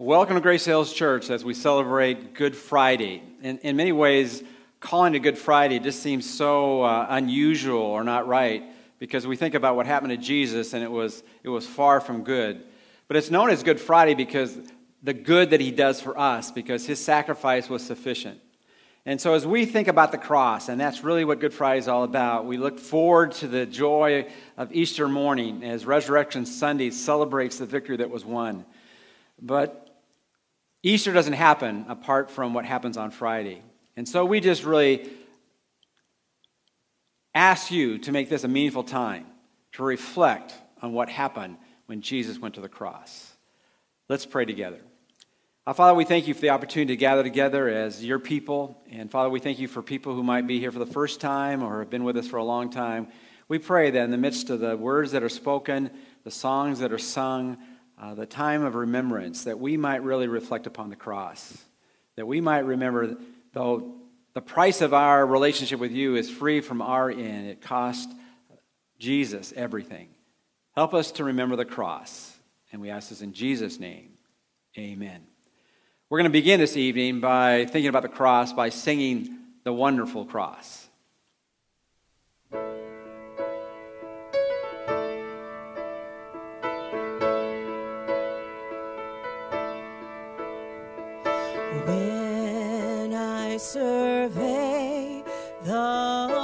Welcome to Grace Hills Church as we celebrate Good Friday. In, in many ways, calling it Good Friday just seems so uh, unusual or not right because we think about what happened to Jesus and it was, it was far from good. But it's known as Good Friday because the good that he does for us, because his sacrifice was sufficient. And so, as we think about the cross, and that's really what Good Friday is all about, we look forward to the joy of Easter morning as Resurrection Sunday celebrates the victory that was won. But Easter doesn't happen apart from what happens on Friday. And so we just really ask you to make this a meaningful time to reflect on what happened when Jesus went to the cross. Let's pray together. Uh, Father, we thank you for the opportunity to gather together as your people. And Father, we thank you for people who might be here for the first time or have been with us for a long time. We pray that in the midst of the words that are spoken, the songs that are sung, uh, the time of remembrance, that we might really reflect upon the cross. That we might remember, though the price of our relationship with you is free from our end, it cost Jesus everything. Help us to remember the cross. And we ask this in Jesus' name. Amen. We're going to begin this evening by thinking about the cross by singing the wonderful cross. Draw near.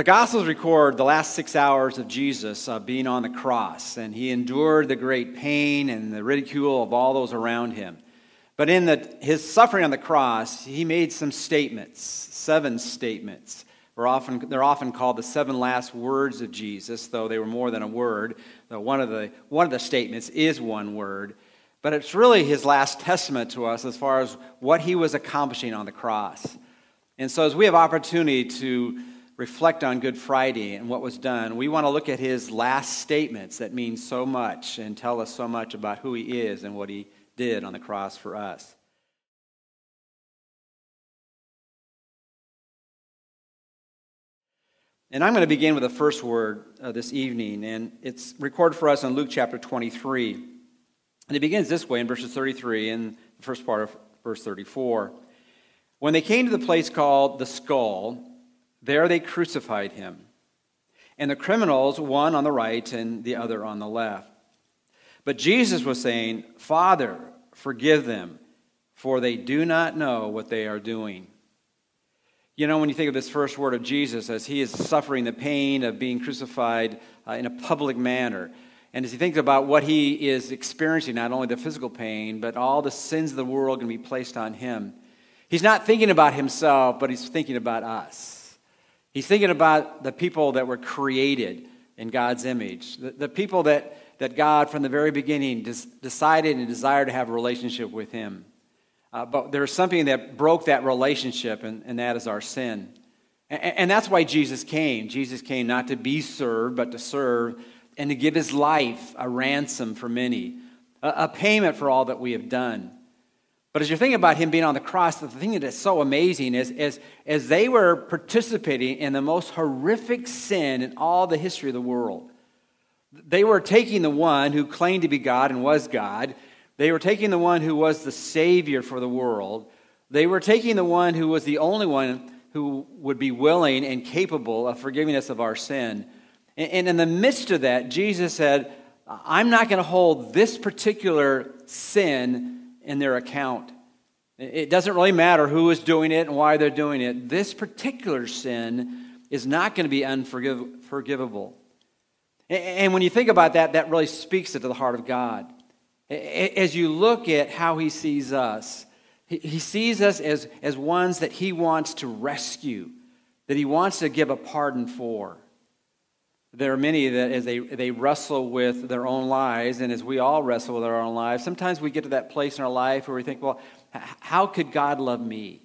The Gospels record the last six hours of Jesus uh, being on the cross, and he endured the great pain and the ridicule of all those around him. But in the, his suffering on the cross, he made some statements, seven statements. We're often, they're often called the seven last words of Jesus, though they were more than a word. One of, the, one of the statements is one word. But it's really his last testament to us as far as what he was accomplishing on the cross. And so, as we have opportunity to reflect on Good Friday and what was done, we want to look at his last statements that mean so much and tell us so much about who he is and what he did on the cross for us. And I'm going to begin with the first word uh, this evening, and it's recorded for us in Luke chapter 23. And it begins this way in verses 33 and the first part of verse 34. When they came to the place called the skull, there they crucified him, and the criminals, one on the right and the other on the left. But Jesus was saying, Father, forgive them, for they do not know what they are doing. You know, when you think of this first word of Jesus as he is suffering the pain of being crucified uh, in a public manner, and as he thinks about what he is experiencing, not only the physical pain, but all the sins of the world going to be placed on him, he's not thinking about himself, but he's thinking about us. He's thinking about the people that were created in God's image, the, the people that, that God, from the very beginning, des- decided and desired to have a relationship with Him. Uh, but there's something that broke that relationship, and, and that is our sin. And, and that's why Jesus came. Jesus came not to be served, but to serve and to give His life a ransom for many, a, a payment for all that we have done. But as you're thinking about him being on the cross, the thing that is so amazing is, is as they were participating in the most horrific sin in all the history of the world, they were taking the one who claimed to be God and was God. They were taking the one who was the Savior for the world. They were taking the one who was the only one who would be willing and capable of forgiving us of our sin. And in the midst of that, Jesus said, I'm not going to hold this particular sin in their account. It doesn't really matter who is doing it and why they're doing it. This particular sin is not going to be unforgivable. And when you think about that, that really speaks to the heart of God. As you look at how He sees us, He sees us as, as ones that He wants to rescue, that He wants to give a pardon for. There are many that, as they, they wrestle with their own lives, and as we all wrestle with our own lives, sometimes we get to that place in our life where we think, well, how could God love me?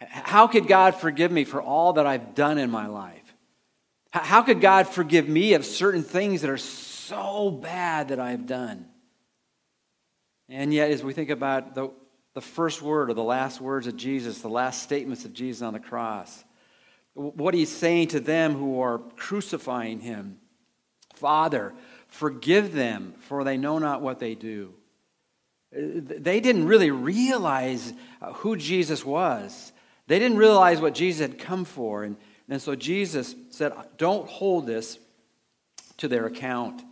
How could God forgive me for all that I've done in my life? How could God forgive me of certain things that are so bad that I've done? And yet, as we think about the, the first word or the last words of Jesus, the last statements of Jesus on the cross, what he's saying to them who are crucifying him Father, forgive them, for they know not what they do. They didn't really realize uh, who Jesus was. They didn't realize what Jesus had come for. And, and so Jesus said, Don't hold this to their account.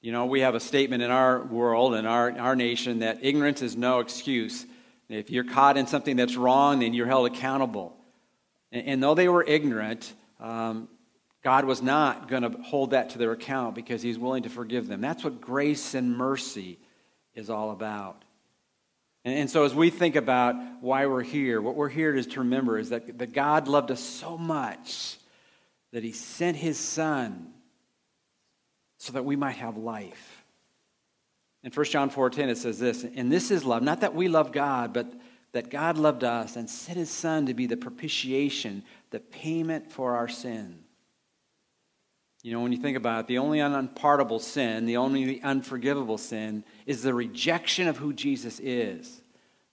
You know, we have a statement in our world, and our, our nation, that ignorance is no excuse. If you're caught in something that's wrong, then you're held accountable. And, and though they were ignorant, um, God was not going to hold that to their account because He's willing to forgive them. That's what grace and mercy is all about. And, and so, as we think about why we're here, what we're here is to remember is that, that God loved us so much that He sent His Son so that we might have life. In 1 John 4:10 it says this, and this is love, not that we love God, but that God loved us and sent his son to be the propitiation, the payment for our sin. You know, when you think about it, the only unpardonable sin, the only unforgivable sin, is the rejection of who Jesus is.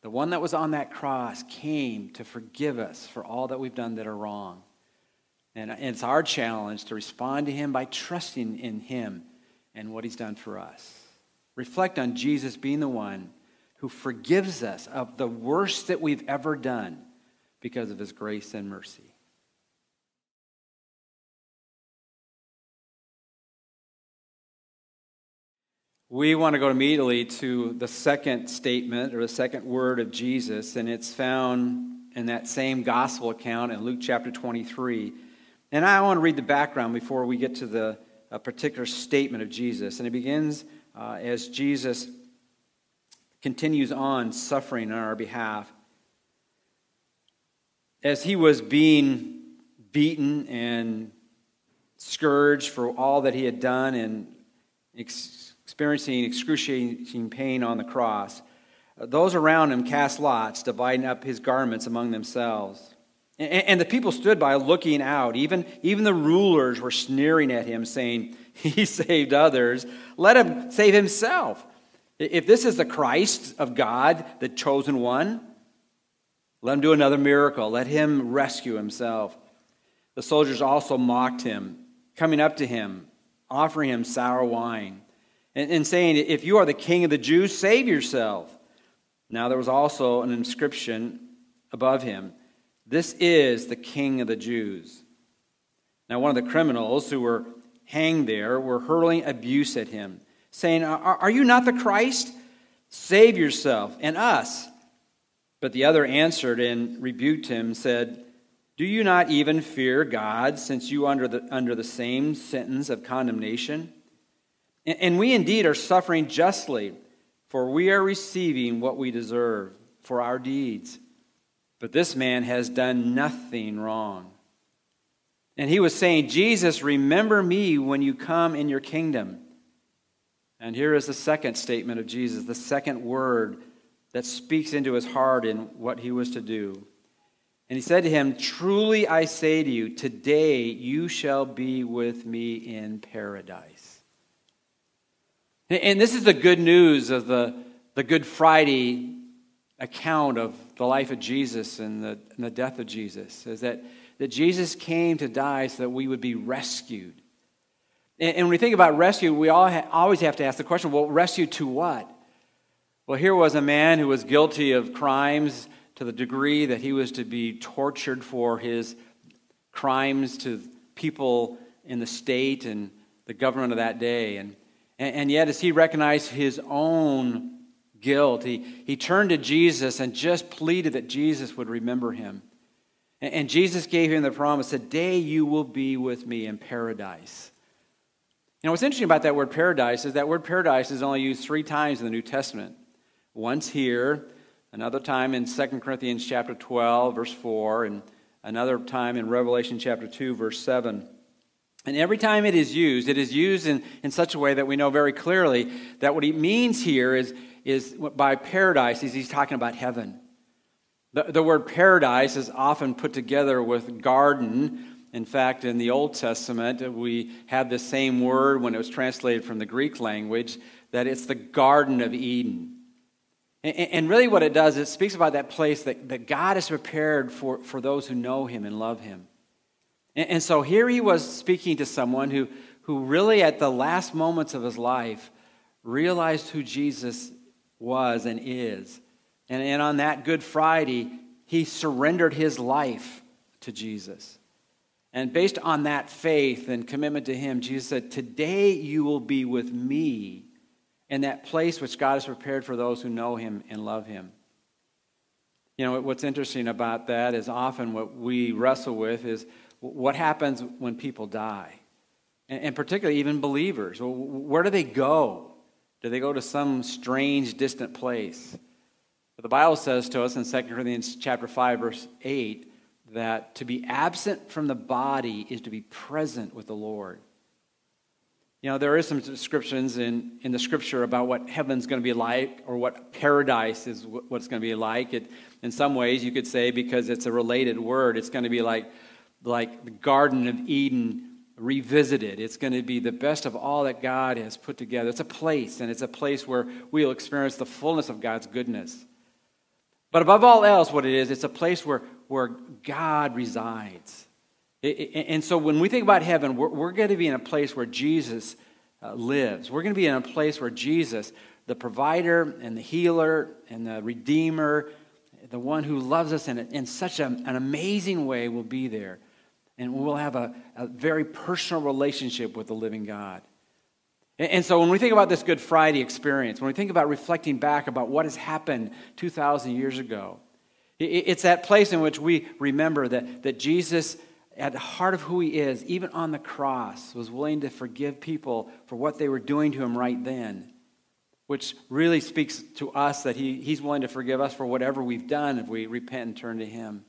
The one that was on that cross came to forgive us for all that we've done that are wrong. And it's our challenge to respond to him by trusting in him and what he's done for us. Reflect on Jesus being the one who forgives us of the worst that we've ever done, because of his grace and mercy. We want to go immediately to the second statement or the second word of Jesus, and it's found in that same gospel account in Luke chapter 23. And I want to read the background before we get to the particular statement of Jesus. And it begins uh, as Jesus continues on suffering on our behalf. As he was being beaten and scourged for all that he had done and experiencing excruciating pain on the cross, uh, those around him cast lots, dividing up his garments among themselves. And, the people stood by looking out. Even, even the rulers were sneering at him, saying, He saved others. Let him save himself. If this is the Christ of God, the chosen one, let him do another miracle. Let him rescue himself. The soldiers also mocked him, coming up to him, offering him sour wine, and, and saying, If you are the king of the Jews, save yourself. Now there was also an inscription above him This is the king of the Jews. Now, one of the criminals who were hanged there were hurling abuse at him, saying, Are, you not the Christ? Save yourself and us. But the other answered and rebuked him, said, Do you not even fear God, since you are under the, under the same sentence of condemnation? And, and we indeed are suffering justly for we are receiving what we deserve for our deeds. But this man has done nothing wrong. And he was saying, Jesus, remember me when you come in your kingdom. And here is the second statement of Jesus, the second word that speaks into his heart in what he was to do. And he said to him, Truly I say to you, today you shall be with me in paradise. And this is the good news of the, the Good Friday account of the life of Jesus and the, and the death of Jesus, is that, that Jesus came to die so that we would be rescued. And, when we think about rescue, we all ha- always have to ask the question well, rescue to what? Well, here was a man who was guilty of crimes to the degree that he was to be tortured for his crimes to people in the state and the government of that day. And and, yet, as he recognized his own guilt, he, he turned to Jesus and just pleaded that Jesus would remember him. And, and Jesus gave him the promise Today you will be with me in paradise. Know, what's interesting about that word paradise is that word paradise is only used three times in the New Testament. Once here, another time in 2 Corinthians chapter 12, verse 4, and another time in Revelation chapter 2, verse 7. And every time it is used, it is used in, in such a way that we know very clearly that what he means here is, is by paradise, is he's talking about heaven. The, the word paradise is often put together with garden. In fact, in the Old Testament, we have the same word when it was translated from the Greek language, that it's the Garden of Eden. And, really, what it does, it speaks about that place that, that God has prepared for, for those who know Him and love Him. And, and so here he was speaking to someone who, who really, at the last moments of his life, realized who Jesus was and is. And, and on that Good Friday, he surrendered his life to Jesus. And based on that faith and commitment to him, Jesus said, Today you will be with me in that place which God has prepared for those who know him and love him. You know, what's interesting about that is often what we wrestle with is what happens when people die? And, particularly even believers. Where do they go? Do they go to some strange, distant place? But the Bible says to us in 2 Corinthians chapter 5, verse 8, that to be absent from the body is to be present with the Lord. You know, there is some descriptions in, in the scripture about what heaven's going to be like or what paradise is what it's going to be like. It, in some ways, you could say, because it's a related word, it's going to be like like the Garden of Eden revisited. It's going to be the best of all that God has put together. It's a place, and it's a place where we'll experience the fullness of God's goodness. But above all else, what it is, it's a place where, where God resides. And so when we think about heaven, we're, going to be in a place where Jesus uh, lives. We're going to be in a place where Jesus, the provider and the healer and the redeemer, the one who loves us in, such an amazing way, will be there. And we'll have a, a very personal relationship with the living God. And, so when we think about this Good Friday experience, when we think about reflecting back about what has happened 2,000 years ago, it's that place in which we remember that, that Jesus, at the heart of who he is, even on the cross, was willing to forgive people for what they were doing to him right then which really speaks to us that he, he's willing to forgive us for whatever we've done if we repent and turn to him.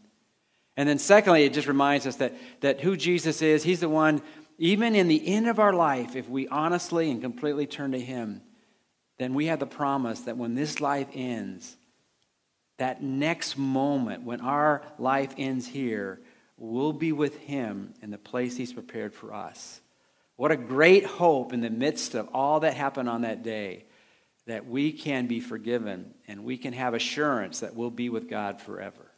And then, secondly, it just reminds us that, that who Jesus is, he's the one, even in the end of our life, if we honestly and completely turn to him, then we have the promise that when this life ends, that next moment, when our life ends here, we'll be with him in the place he's prepared for us. What a great hope in the midst of all that happened on that day that we can be forgiven and we can have assurance that we'll be with God forever.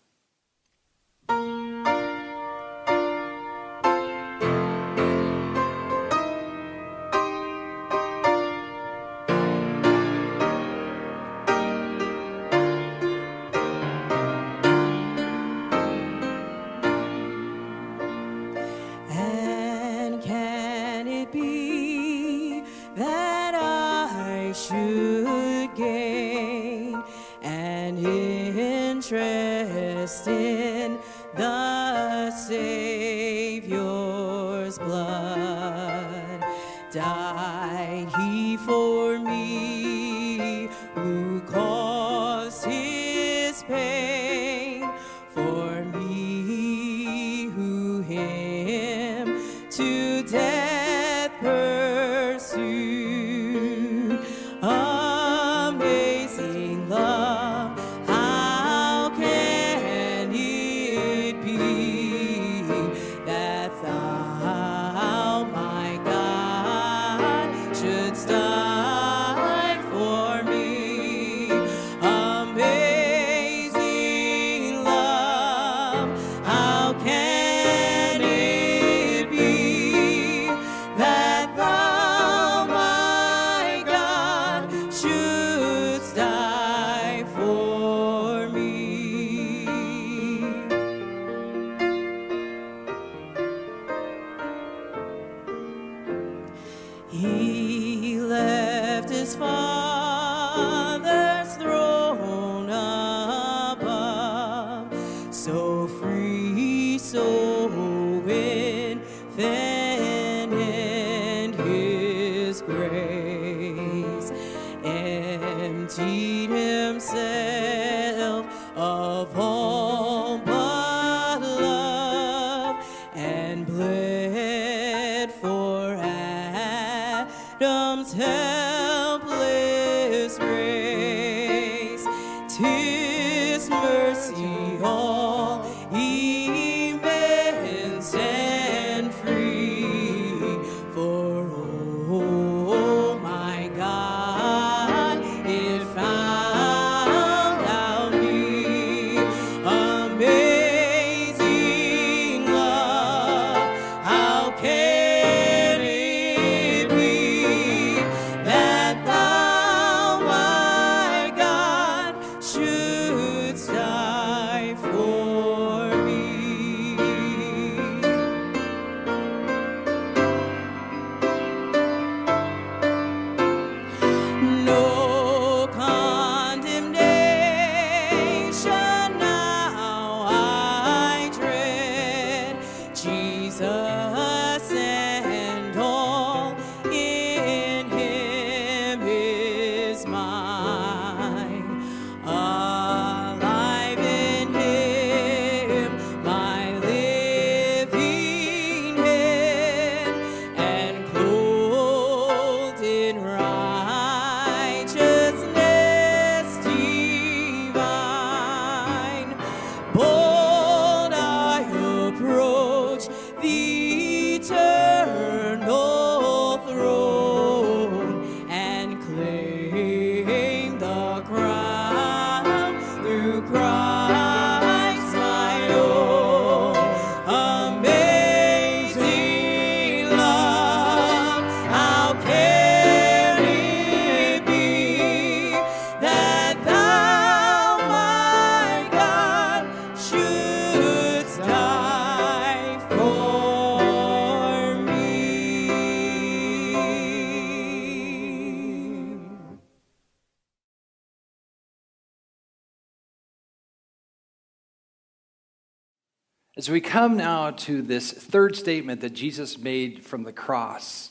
As we come now to this third statement that Jesus made from the cross,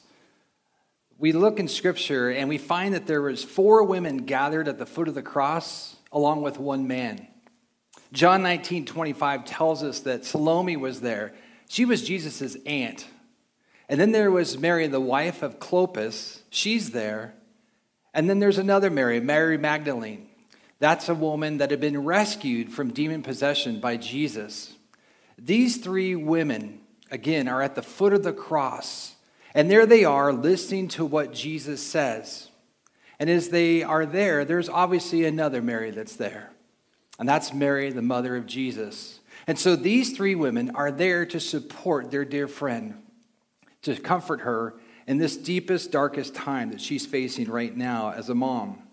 we look in scripture and we find that there was four women gathered at the foot of the cross along with one man. John 19, 25 tells us that Salome was there. She was Jesus' aunt. And then there was Mary, the wife of Clopas. She's there. And then there's another Mary, Mary Magdalene. That's a woman that had been rescued from demon possession by Jesus. These three women, again, are at the foot of the cross. And there they are listening to what Jesus says. And as they are there, there's obviously another Mary that's there. And that's Mary, the mother of Jesus. And so these three women are there to support their dear friend, to comfort her in this deepest, darkest time that she's facing right now as a mom.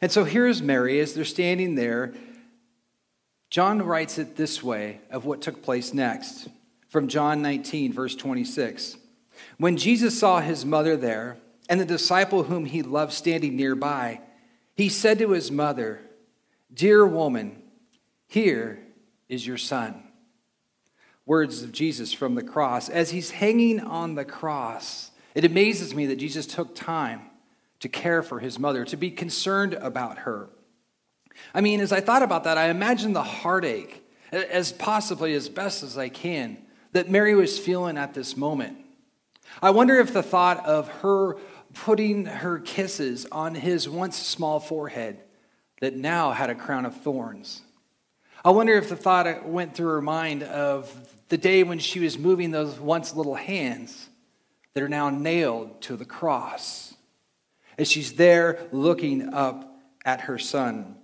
And so here's Mary as they're standing there. John writes it this way of what took place next from John 19, verse 26. When Jesus saw his mother there and the disciple whom he loved standing nearby, he said to his mother, Dear woman, here is your son. Words of Jesus from the cross. As he's hanging on the cross, it amazes me that Jesus took time to care for his mother, to be concerned about her. I mean, as I thought about that, I imagine the heartache, as possibly as best as I can, that Mary was feeling at this moment. I wonder if the thought of her putting her kisses on his once small forehead that now had a crown of thorns. I wonder if the thought uh, went through her mind of the day when she was moving those once little hands that are now nailed to the cross as she's there looking up at her son.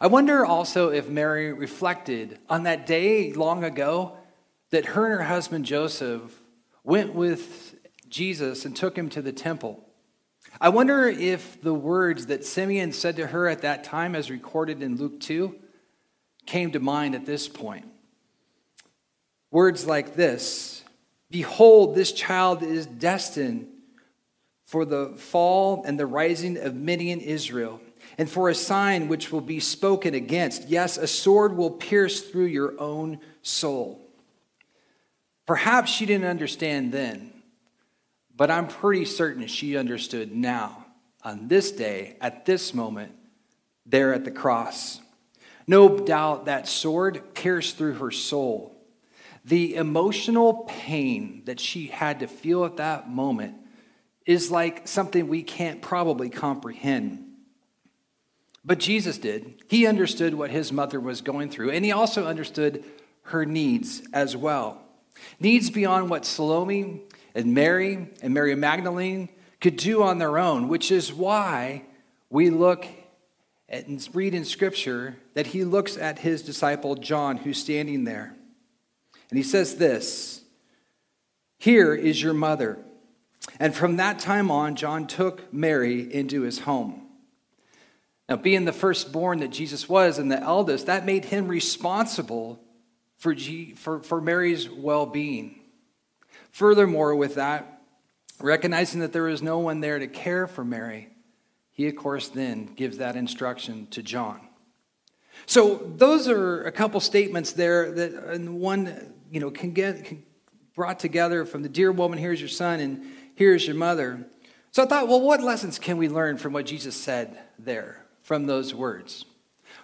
I wonder also if Mary reflected on that day long ago that her and her husband Joseph went with Jesus and took him to the temple. I wonder if the words that Simeon said to her at that time, as recorded in Luke 2, came to mind at this point. Words like this Behold, this child is destined for the fall and the rising of many in Israel, and for a sign which will be spoken against. Yes, a sword will pierce through your own soul. Perhaps she didn't understand then, but I'm pretty certain she understood now, on this day, at this moment, there at the cross. No doubt that sword pierced through her soul. The emotional pain that she had to feel at that moment is like something we can't probably comprehend. But Jesus did. He understood what his mother was going through, and he also understood her needs as well. Needs beyond what Salome and Mary and Mary Magdalene could do on their own, which is why we look and read in Scripture that he looks at his disciple John, who's standing there. And he says this Here is your mother. And from that time on, John took Mary into his home. Now, being the firstborn that Jesus was and the eldest, that made him responsible for, G, for, for Mary's well being. Furthermore, with that, recognizing that there was no one there to care for Mary, he, of course, then gives that instruction to John. So, those are a couple statements there that and one you know, can get can brought together from the dear woman, here's your son, and here's your mother. So I thought, well, what lessons can we learn from what Jesus said there, from those words?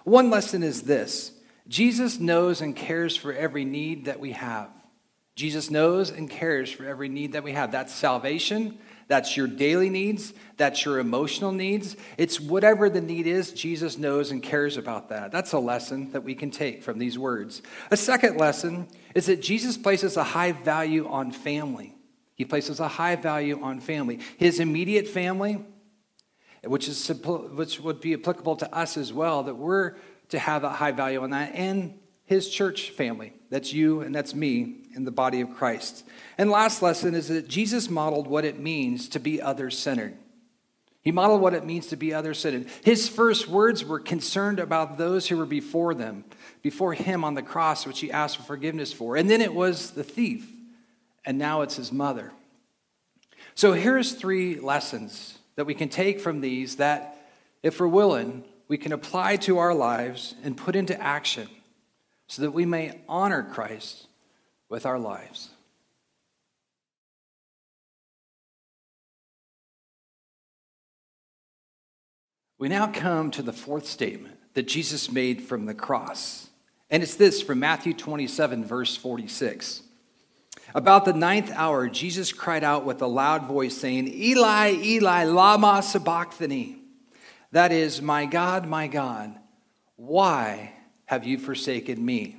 One lesson is this Jesus knows and cares for every need that we have. Jesus knows and cares for every need that we have. That's salvation. That's your daily needs. That's your emotional needs. It's whatever the need is, Jesus knows and cares about that. That's a lesson that we can take from these words. A second lesson is that Jesus places a high value on family. He places a high value on family. His immediate family, which, is, which would be applicable to us as well, that we're to have a high value on that, and his church family. That's you and that's me in the body of Christ. And last lesson is that Jesus modeled what it means to be other centered. He modeled what it means to be other centered. His first words were concerned about those who were before them, before him on the cross, which he asked for forgiveness for. And then it was the thief, and now it's his mother. So here's three lessons that we can take from these that, if we're willing, we can apply to our lives and put into action so that we may honor Christ with our lives. We now come to the fourth statement that Jesus made from the cross. And it's this from Matthew 27, verse 46. About the ninth hour, Jesus cried out with a loud voice, saying, Eli, Eli, Lama Sabachthani. That is, My God, my God, why have you forsaken me?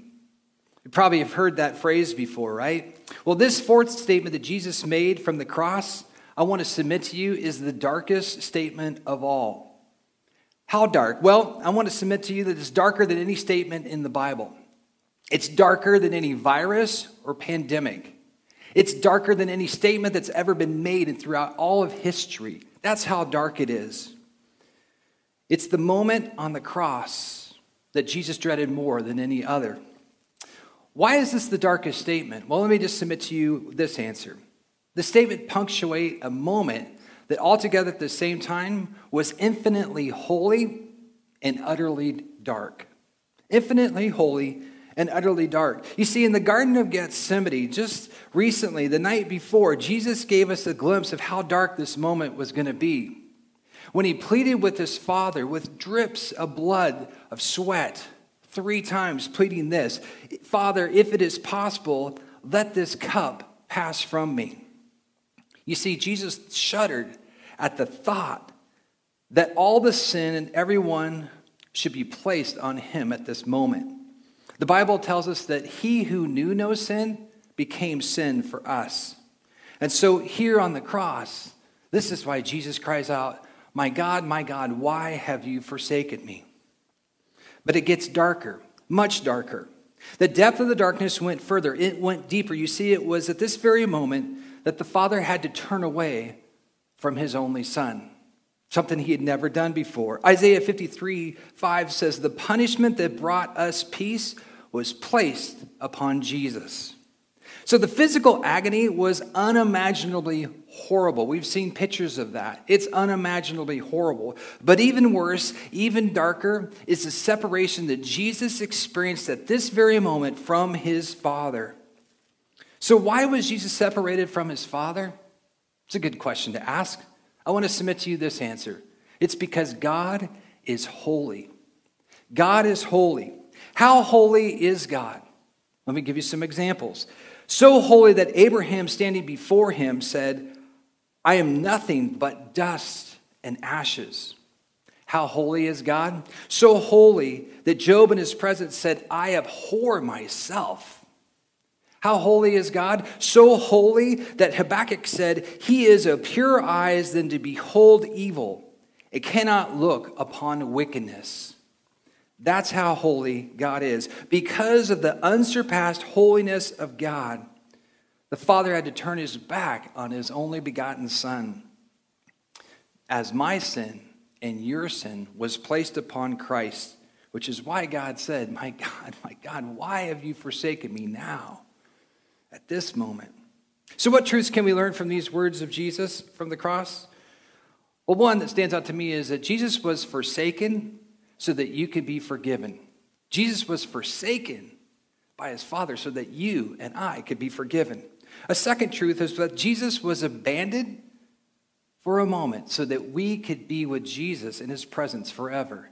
You probably have heard that phrase before, right? Well, this fourth statement that Jesus made from the cross, I want to submit to you, is the darkest statement of all. How dark? Well, I want to submit to you that it's darker than any statement in the Bible. It's darker than any virus or pandemic. It's darker than any statement that's ever been made and throughout all of history. That's how dark it is. It's the moment on the cross that Jesus dreaded more than any other. Why is this the darkest statement? Well, let me just submit to you this answer. The statement punctuate a moment that altogether at the same time was infinitely holy and utterly dark. Infinitely holy and utterly dark. You see, in the Garden of Gethsemane, just recently, the night before, Jesus gave us a glimpse of how dark this moment was going to be. When he pleaded with his Father with drips of blood, of sweat, three times pleading this Father, if it is possible, let this cup pass from me. You see, Jesus shuddered at the thought that all the sin and everyone should be placed on him at this moment. The Bible tells us that he who knew no sin became sin for us. And so here on the cross, this is why Jesus cries out, My God, my God, why have you forsaken me? But it gets darker, much darker. The depth of the darkness went further, it went deeper. You see, it was at this very moment that the Father had to turn away from his only Son, something he had never done before. Isaiah 53 5 says, The punishment that brought us peace was placed upon Jesus. So the physical agony was unimaginably horrible. We've seen pictures of that. It's unimaginably horrible. But even worse, even darker, is the separation that Jesus experienced at this very moment from his Father. So, why was Jesus separated from his Father? It's a good question to ask. I want to submit to you this answer it's because God is holy. God is holy. How holy is God? Let me give you some examples. So holy that Abraham, standing before him, said, I am nothing but dust and ashes. How holy is God? So holy that Job in his presence said, I abhor myself. How holy is God? So holy that Habakkuk said, He is of purer eyes than to behold evil. It cannot look upon wickedness. That's how holy God is. Because of the unsurpassed holiness of God, the Father had to turn his back on his only begotten Son. As my sin and your sin was placed upon Christ, which is why God said, My God, my God, why have you forsaken me now? This moment. So, what truths can we learn from these words of Jesus from the cross? Well, one that stands out to me is that Jesus was forsaken so that you could be forgiven. Jesus was forsaken by his Father so that you and I could be forgiven. A second truth is that Jesus was abandoned for a moment so that we could be with Jesus in his presence forever.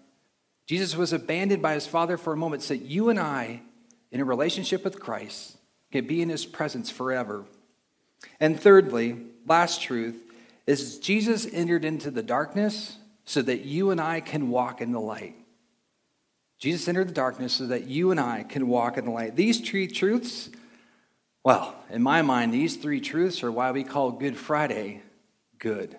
Jesus was abandoned by his Father for a moment so that you and I, in a relationship with Christ, can be in his presence forever. And thirdly, last truth is Jesus entered into the darkness so that you and I can walk in the light. Jesus entered the darkness so that you and I can walk in the light. These three truths, well, in my mind, these three truths are why we call Good Friday good.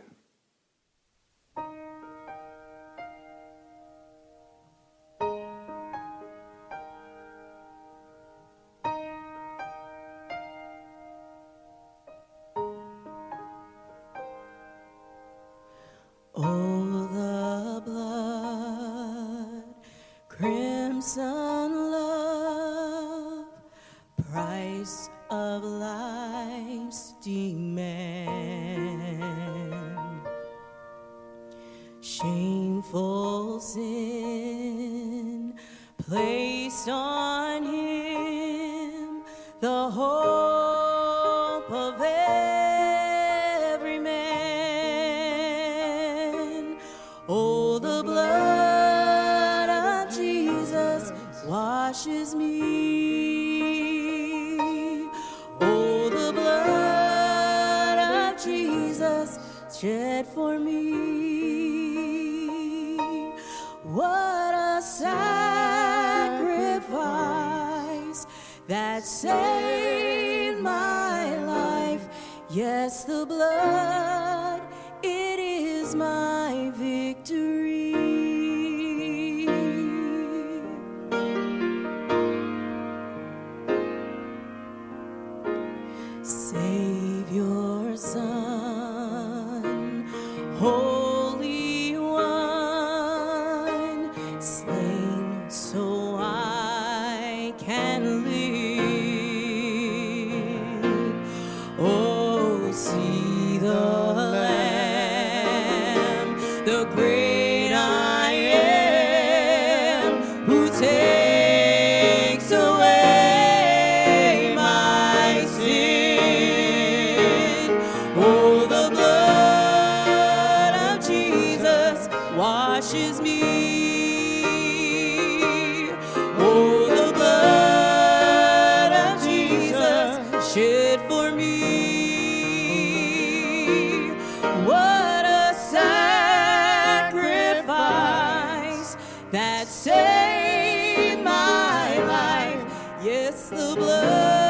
that saved my life. Yes, the blood. saved my life. Yes, the blood.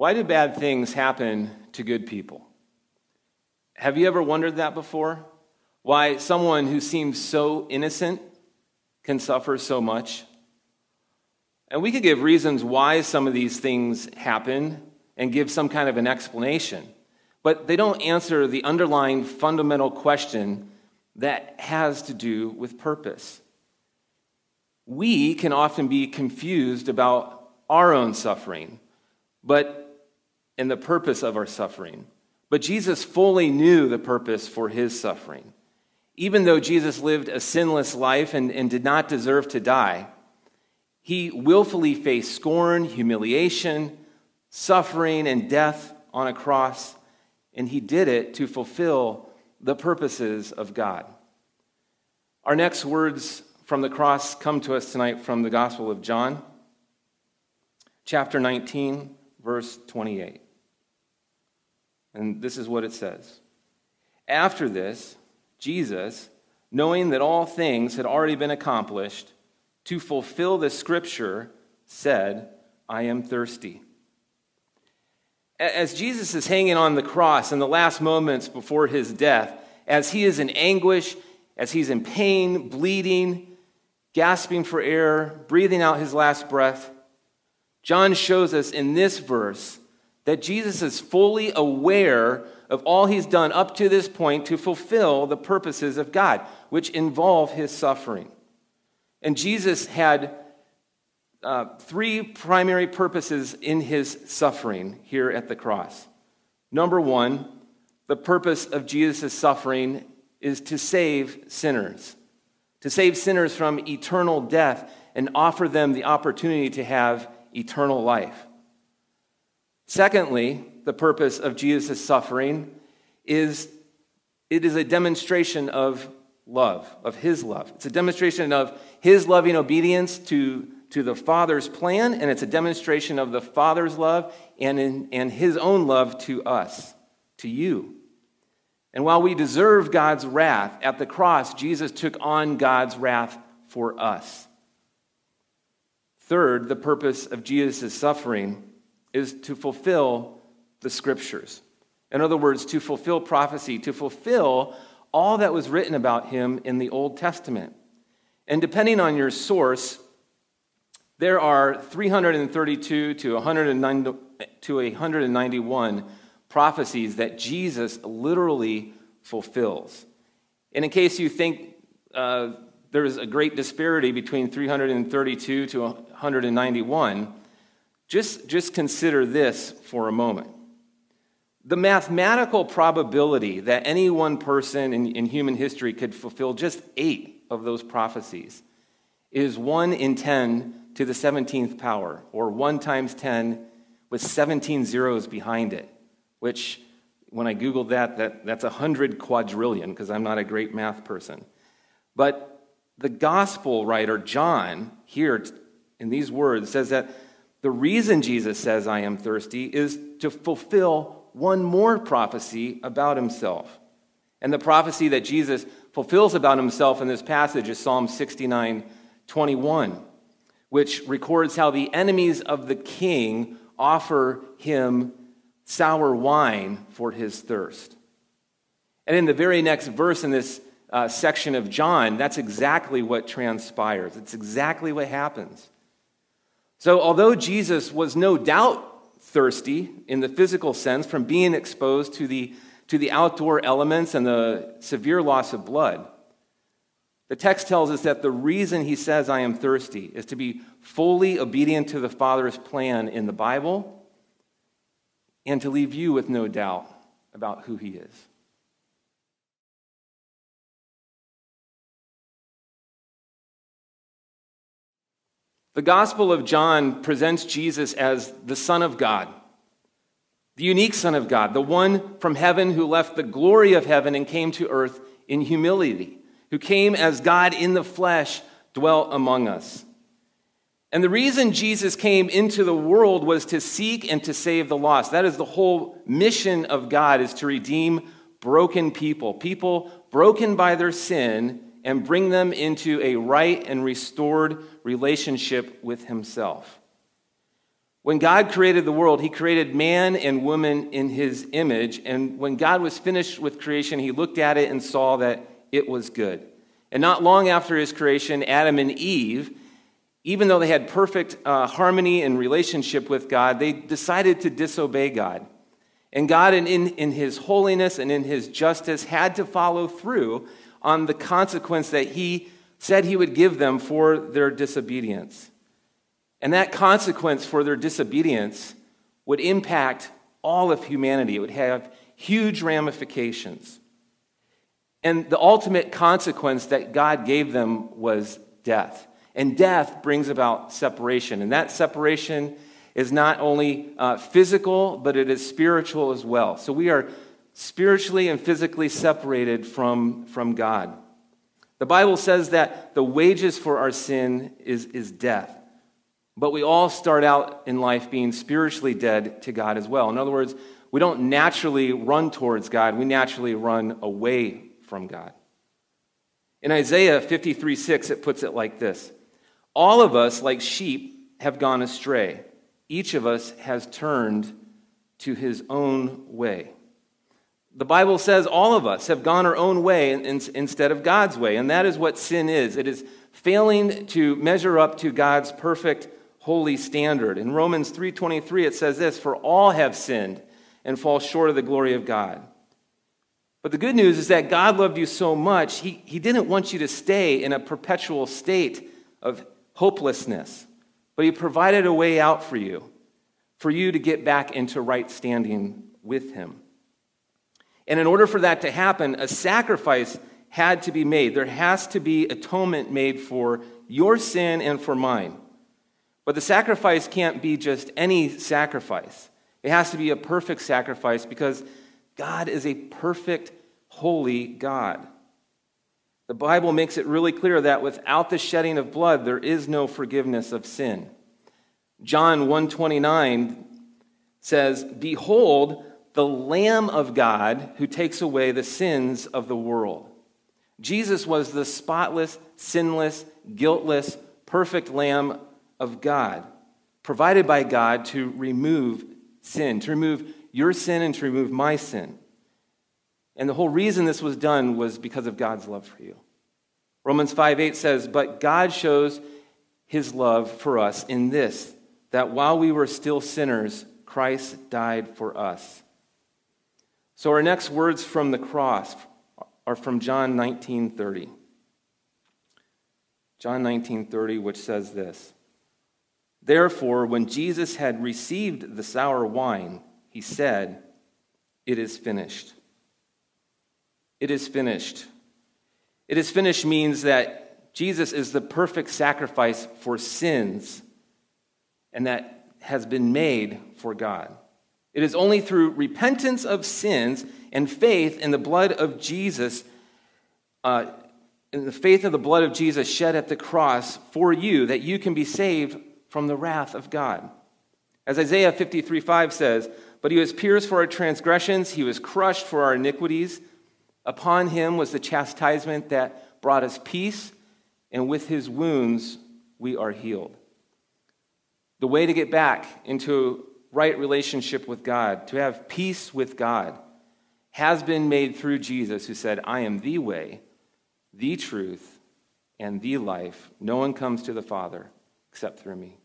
Why do bad things happen to good people? Have you ever wondered that before? Why someone who seems so innocent can suffer so much? And we could give reasons why some of these things happen and give some kind of an explanation, but they don't answer the underlying fundamental question that has to do with purpose. We can often be confused about our own suffering, but and the purpose of our suffering. But Jesus fully knew the purpose for his suffering. Even though Jesus lived a sinless life and, and did not deserve to die, he willfully faced scorn, humiliation, suffering, and death on a cross, and he did it to fulfill the purposes of God. Our next words from the cross come to us tonight from the Gospel of John, chapter 19, verse 28. And this is what it says After this, Jesus, knowing that all things had already been accomplished, to fulfill the scripture, said, I am thirsty. As Jesus is hanging on the cross in the last moments before his death, as he is in anguish, as he's in pain, bleeding, gasping for air, breathing out his last breath, John shows us in this verse that Jesus is fully aware of all he's done up to this point to fulfill the purposes of God, which involve his suffering. And Jesus had uh, three primary purposes in his suffering here at the cross. Number one, the purpose of Jesus' suffering is to save sinners, to save sinners from eternal death and offer them the opportunity to have eternal life. Secondly, the purpose of Jesus' suffering is it is a demonstration of love, of his love. It's a demonstration of his loving obedience to, to the Father's plan, and it's a demonstration of the Father's love and, in, and his own love to us, to you. And while we deserve God's wrath, at the cross, Jesus took on God's wrath for us. Third, the purpose of Jesus' suffering is to fulfill the scriptures. In other words, to fulfill prophecy, to fulfill all that was written about him in the Old Testament. And depending on your source, there are 332 to, 109, to 191 prophecies that Jesus literally fulfills. And in case you think uh, there is a great disparity between 332 to 191, just, just consider this for a moment. The mathematical probability that any one person in, in human history could fulfill just eight of those prophecies is 1 in 10 to the 17th power, or 1 times 10 with 17 zeros behind it, which, when I Googled that, that that's 100 quadrillion, because I'm not a great math person. But the gospel writer, John, here in these words, says that the reason Jesus says, I am thirsty, is to fulfill one more prophecy about himself. And the prophecy that Jesus fulfills about himself in this passage is Psalm 69 21, which records how the enemies of the king offer him sour wine for his thirst. And in the very next verse in this uh, section of John, that's exactly what transpires. It's exactly what happens. So, although Jesus was no doubt thirsty in the physical sense from being exposed to the, to the outdoor elements and the severe loss of blood, the text tells us that the reason he says, I am thirsty, is to be fully obedient to the Father's plan in the Bible and to leave you with no doubt about who he is. The Gospel of John presents Jesus as the Son of God, the unique Son of God, the one from heaven who left the glory of heaven and came to earth in humility, who came as God in the flesh, dwelt among us. And the reason Jesus came into the world was to seek and to save the lost. That is the whole mission of God is to redeem broken people, people broken by their sin and bring them into a right and restored relationship with Himself. When God created the world, He created man and woman in His image. And when God was finished with creation, He looked at it and saw that it was good. And not long after His creation, Adam and Eve, even though they had perfect uh, harmony and relationship with God, they decided to disobey God. And God, in, in, in His holiness and in His justice, had to follow through on the consequence that he said he would give them for their disobedience. And that consequence for their disobedience would impact all of humanity. It would have huge ramifications. And the ultimate consequence that God gave them was death. And death brings about separation. And that separation is not only uh, physical, but it is spiritual as well. So we are spiritually and physically separated from, from God. The Bible says that the wages for our sin is, is death. But we all start out in life being spiritually dead to God as well. In other words, we don't naturally run towards God, we naturally run away from God. In Isaiah 53 6, it puts it like this All of us, like sheep, have gone astray. Each of us has turned to his own way. The Bible says all of us have gone our own way instead of God's way, and that is what sin is. It is failing to measure up to God's perfect holy standard. In Romans 3:23 it says this, "For all have sinned and fall short of the glory of God." But the good news is that God loved you so much, he, he didn't want you to stay in a perpetual state of hopelessness, but He provided a way out for you, for you to get back into right standing with Him. And in order for that to happen, a sacrifice had to be made. There has to be atonement made for your sin and for mine. But the sacrifice can't be just any sacrifice. It has to be a perfect sacrifice because God is a perfect, holy God. The Bible makes it really clear that without the shedding of blood, there is no forgiveness of sin. John 129 says, Behold, the Lamb of God who takes away the sins of the world. Jesus was the spotless, sinless, guiltless, perfect Lamb of God, provided by God to remove sin, to remove your sin and to remove my sin. And the whole reason this was done was because of God's love for you. Romans 5 8 says, But God shows his love for us in this, that while we were still sinners, Christ died for us. So our next words from the cross are from John 19:30. John 19:30 which says this. Therefore, when Jesus had received the sour wine, he said, It is finished. It is finished. It is finished means that Jesus is the perfect sacrifice for sins and that has been made for God. It is only through repentance of sins and faith in the blood of Jesus, uh, in the faith of the blood of Jesus shed at the cross for you, that you can be saved from the wrath of God. As Isaiah 53 5 says, But he was pierced for our transgressions, he was crushed for our iniquities. Upon him was the chastisement that brought us peace, and with his wounds we are healed. The way to get back into right relationship with God, to have peace with God, has been made through Jesus, who said, I am the way, the truth, and the life. No one comes to the Father except through me.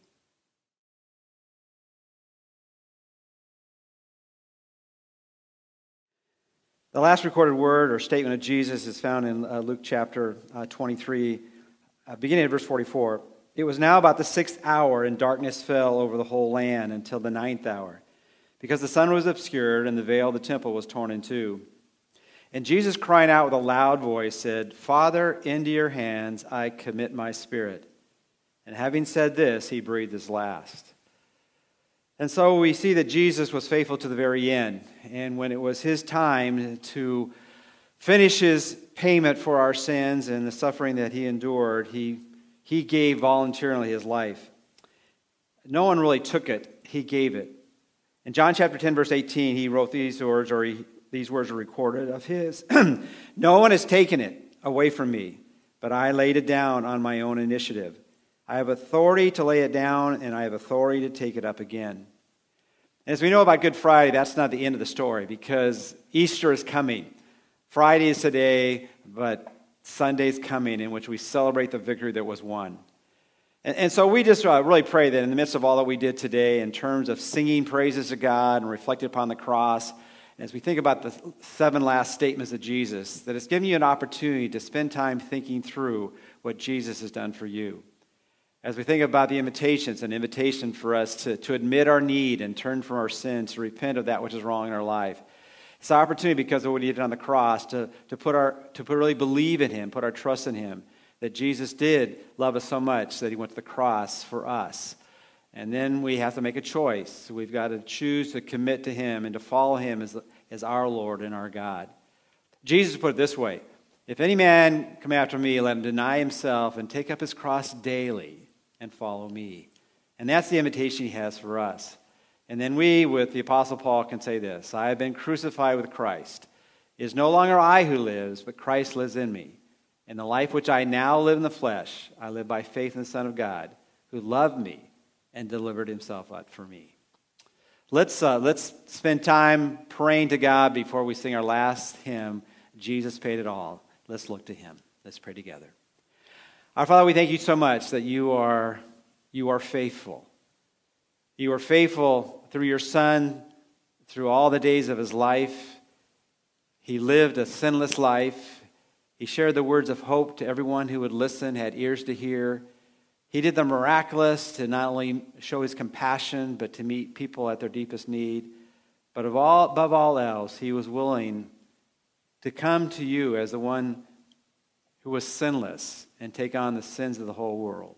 The last recorded word or statement of Jesus is found in uh, Luke chapter uh, 23, uh, beginning at verse 44. It was now about the sixth hour, and darkness fell over the whole land until the ninth hour, because the sun was obscured and the veil of the temple was torn in two. And Jesus, crying out with a loud voice, said, Father, into your hands I commit my spirit. And having said this, he breathed his last. And so we see that Jesus was faithful to the very end. And when it was his time to finish his payment for our sins and the suffering that he endured, he, he gave voluntarily his life. No one really took it, he gave it. In John chapter 10, verse 18, he wrote these words, or he, these words are recorded of his No one has taken it away from me, but I laid it down on my own initiative. I have authority to lay it down, and I have authority to take it up again. As we know about Good Friday, that's not the end of the story because Easter is coming. Friday is today, but Sunday's coming in which we celebrate the victory that was won. And, and so we just uh, really pray that in the midst of all that we did today, in terms of singing praises to God and reflecting upon the cross, as we think about the seven last statements of Jesus, that it's given you an opportunity to spend time thinking through what Jesus has done for you. As we think about the invitations, an invitation for us to, to admit our need and turn from our sins, to repent of that which is wrong in our life. It's an opportunity because of what he did on the cross to, to, put our, to put, really believe in him, put our trust in him, that Jesus did love us so much that he went to the cross for us. And then we have to make a choice. We've got to choose to commit to him and to follow him as, as our Lord and our God. Jesus put it this way If any man come after me, let him deny himself and take up his cross daily and follow me. And that's the invitation he has for us. And then we, with the Apostle Paul, can say this I have been crucified with Christ. It is no longer I who lives, but Christ lives in me. And the life which I now live in the flesh, I live by faith in the Son of God, who loved me and delivered himself up for me. Let's, uh, let's spend time praying to God before we sing our last hymn, Jesus Paid It All. Let's look to him. Let's pray together. Our Father, we thank you so much that you are, you are faithful. You were faithful through your Son, through all the days of his life. He lived a sinless life. He shared the words of hope to everyone who would listen, had ears to hear. He did the miraculous to not only show his compassion, but to meet people at their deepest need. But all, above all else, he was willing to come to you as the one who was sinless and take on the sins of the whole world.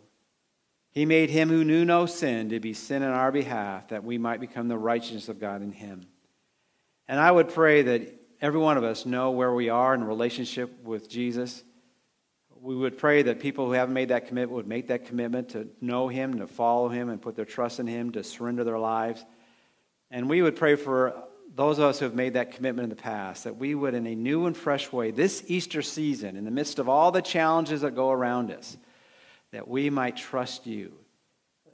He made him who knew no sin to be sin in our behalf, that we might become the righteousness of God in him. And I would pray that every one of us know where we are in relationship with Jesus. We would pray that people who haven't made that commitment would make that commitment to know him, to follow him, and put their trust in him, to surrender their lives. And we would pray for those of us who have made that commitment in the past, that we would, in a new and fresh way, this Easter season, in the midst of all the challenges that go around us, that we might trust you.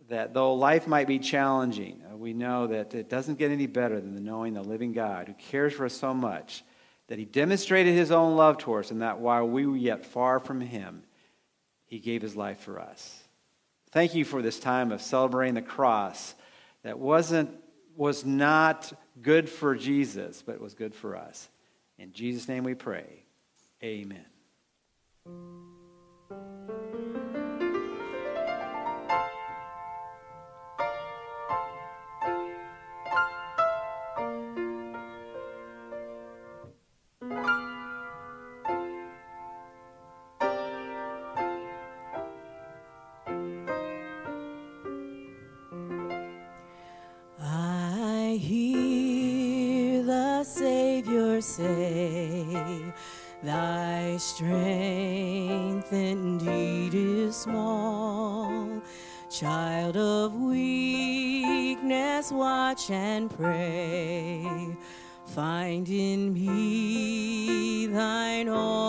That though life might be challenging, uh, we know that it doesn't get any better than the knowing the living God who cares for us so much, that he demonstrated his own love towards us, and that while we were yet far from him, he gave his life for us. Thank you for this time of celebrating the cross that wasn't was not good for Jesus, but was good for us. In Jesus' name we pray. Amen. Strength indeed is small. Child of weakness, watch and pray. Find in me thine all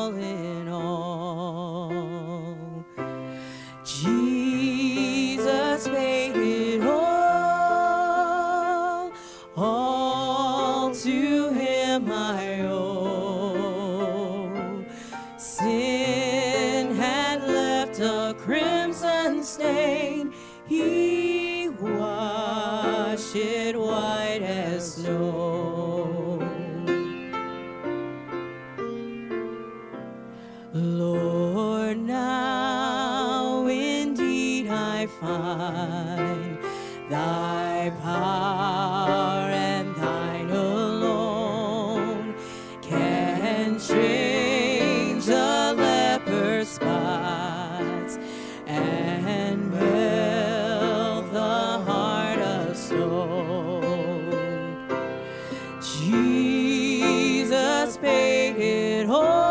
Jesus paid it all,